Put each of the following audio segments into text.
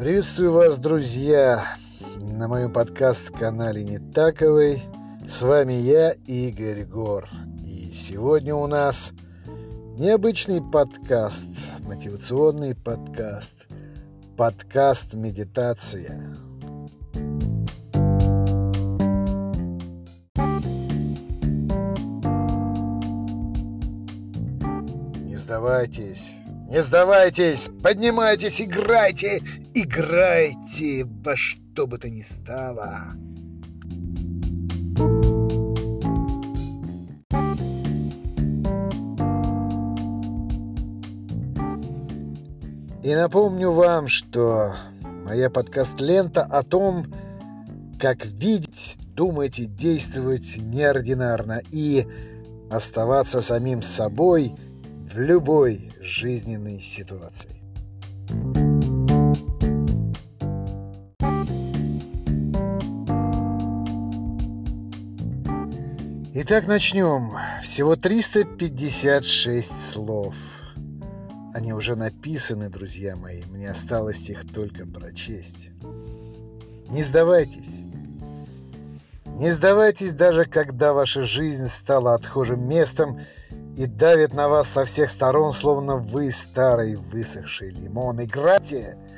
Приветствую вас, друзья, на моем подкаст-канале Нетаковой. С вами я, Игорь Гор. И сегодня у нас необычный подкаст, мотивационный подкаст, подкаст «Медитация». Не сдавайтесь, не сдавайтесь, поднимайтесь, играйте, играйте во что бы то ни стало. И напомню вам, что моя подкаст-лента о том, как видеть, думать и действовать неординарно и оставаться самим собой в любой жизненной ситуации. Итак, начнем. Всего 356 слов. Они уже написаны, друзья мои. Мне осталось их только прочесть. Не сдавайтесь. Не сдавайтесь даже, когда ваша жизнь стала отхожим местом, и давит на вас со всех сторон, словно вы старый высохший лимон. Играйте! Играйте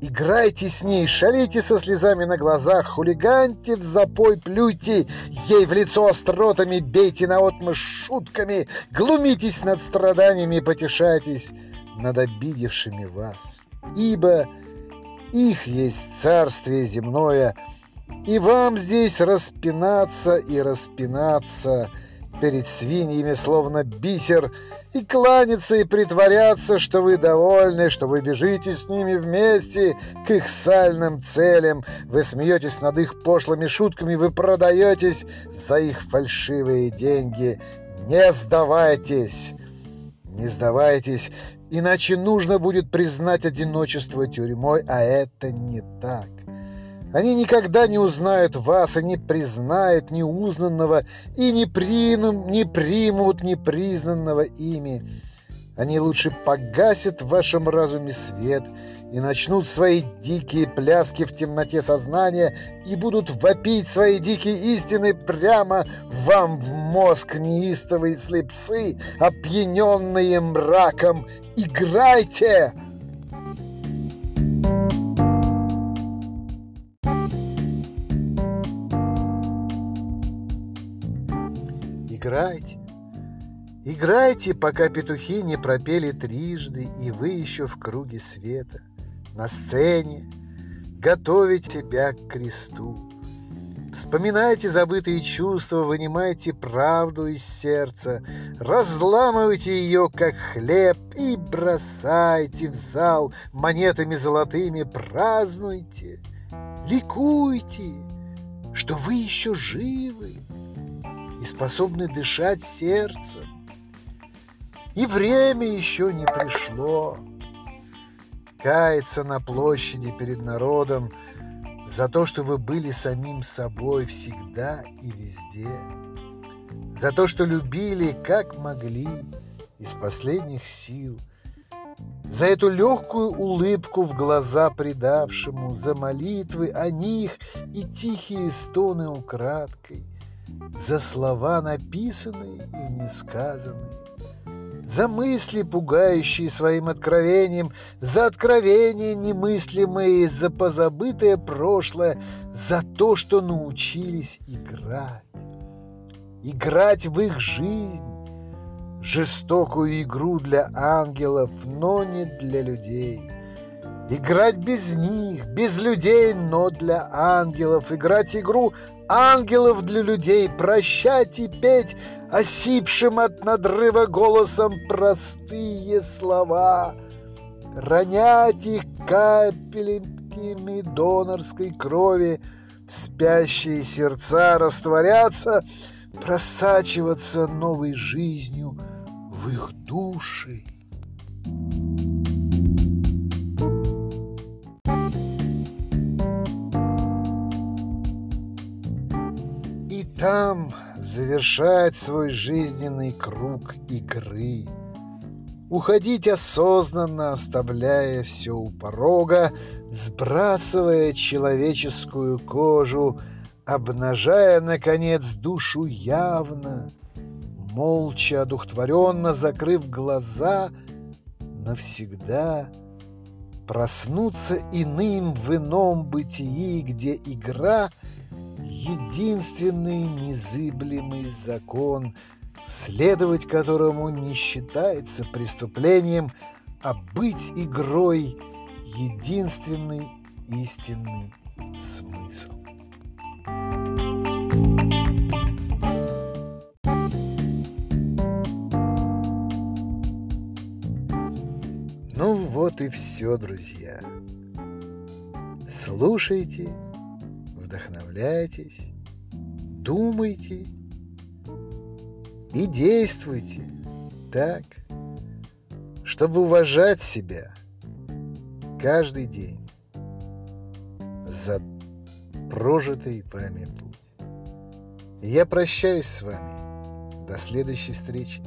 с ней, шалите со слезами на глазах, хулиганьте в запой, плюйте ей в лицо остротами, бейте наотмашь шутками, глумитесь над страданиями, потешайтесь над обидевшими вас. Ибо их есть царствие земное, и вам здесь распинаться и распинаться – перед свиньями, словно бисер, и кланяться и притворяться, что вы довольны, что вы бежите с ними вместе к их сальным целям, вы смеетесь над их пошлыми шутками, вы продаетесь за их фальшивые деньги. Не сдавайтесь! Не сдавайтесь, иначе нужно будет признать одиночество тюрьмой, а это не так. Они никогда не узнают вас и не признают неузнанного и не, примут, не примут непризнанного ими. Они лучше погасят в вашем разуме свет и начнут свои дикие пляски в темноте сознания и будут вопить свои дикие истины прямо вам в мозг неистовые слепцы, опьяненные мраком. Играйте! Играйте. Играйте, пока петухи не пропели трижды, и вы еще в круге света. На сцене готовить себя к кресту. Вспоминайте забытые чувства, вынимайте правду из сердца, разламывайте ее, как хлеб, и бросайте в зал монетами золотыми, празднуйте, ликуйте, что вы еще живы и способны дышать сердцем. И время еще не пришло. Каяться на площади перед народом за то, что вы были самим собой всегда и везде. За то, что любили, как могли, из последних сил. За эту легкую улыбку в глаза предавшему, за молитвы о них и тихие стоны украдкой – за слова написанные и несказанные, за мысли, пугающие своим откровением, за откровения немыслимые, за позабытое прошлое, за то, что научились играть. Играть в их жизнь, жестокую игру для ангелов, но не для людей. Играть без них, без людей, но для ангелов. Играть игру ангелов для людей, прощать и петь осипшим от надрыва голосом простые слова, ронять их капельками донорской крови в спящие сердца, растворяться, просачиваться новой жизнью в их души. Там завершать свой жизненный круг игры. Уходить осознанно, оставляя все у порога, Сбрасывая человеческую кожу, Обнажая, наконец, душу явно, Молча, одухотворенно закрыв глаза, Навсегда проснуться иным в ином бытии, Где игра — единственный незыблемый закон — следовать которому не считается преступлением, а быть игрой — единственный истинный смысл. Ну вот и все, друзья. Слушайте, вдохновляйтесь, думайте и действуйте так, чтобы уважать себя каждый день за прожитый вами путь. Я прощаюсь с вами. До следующей встречи.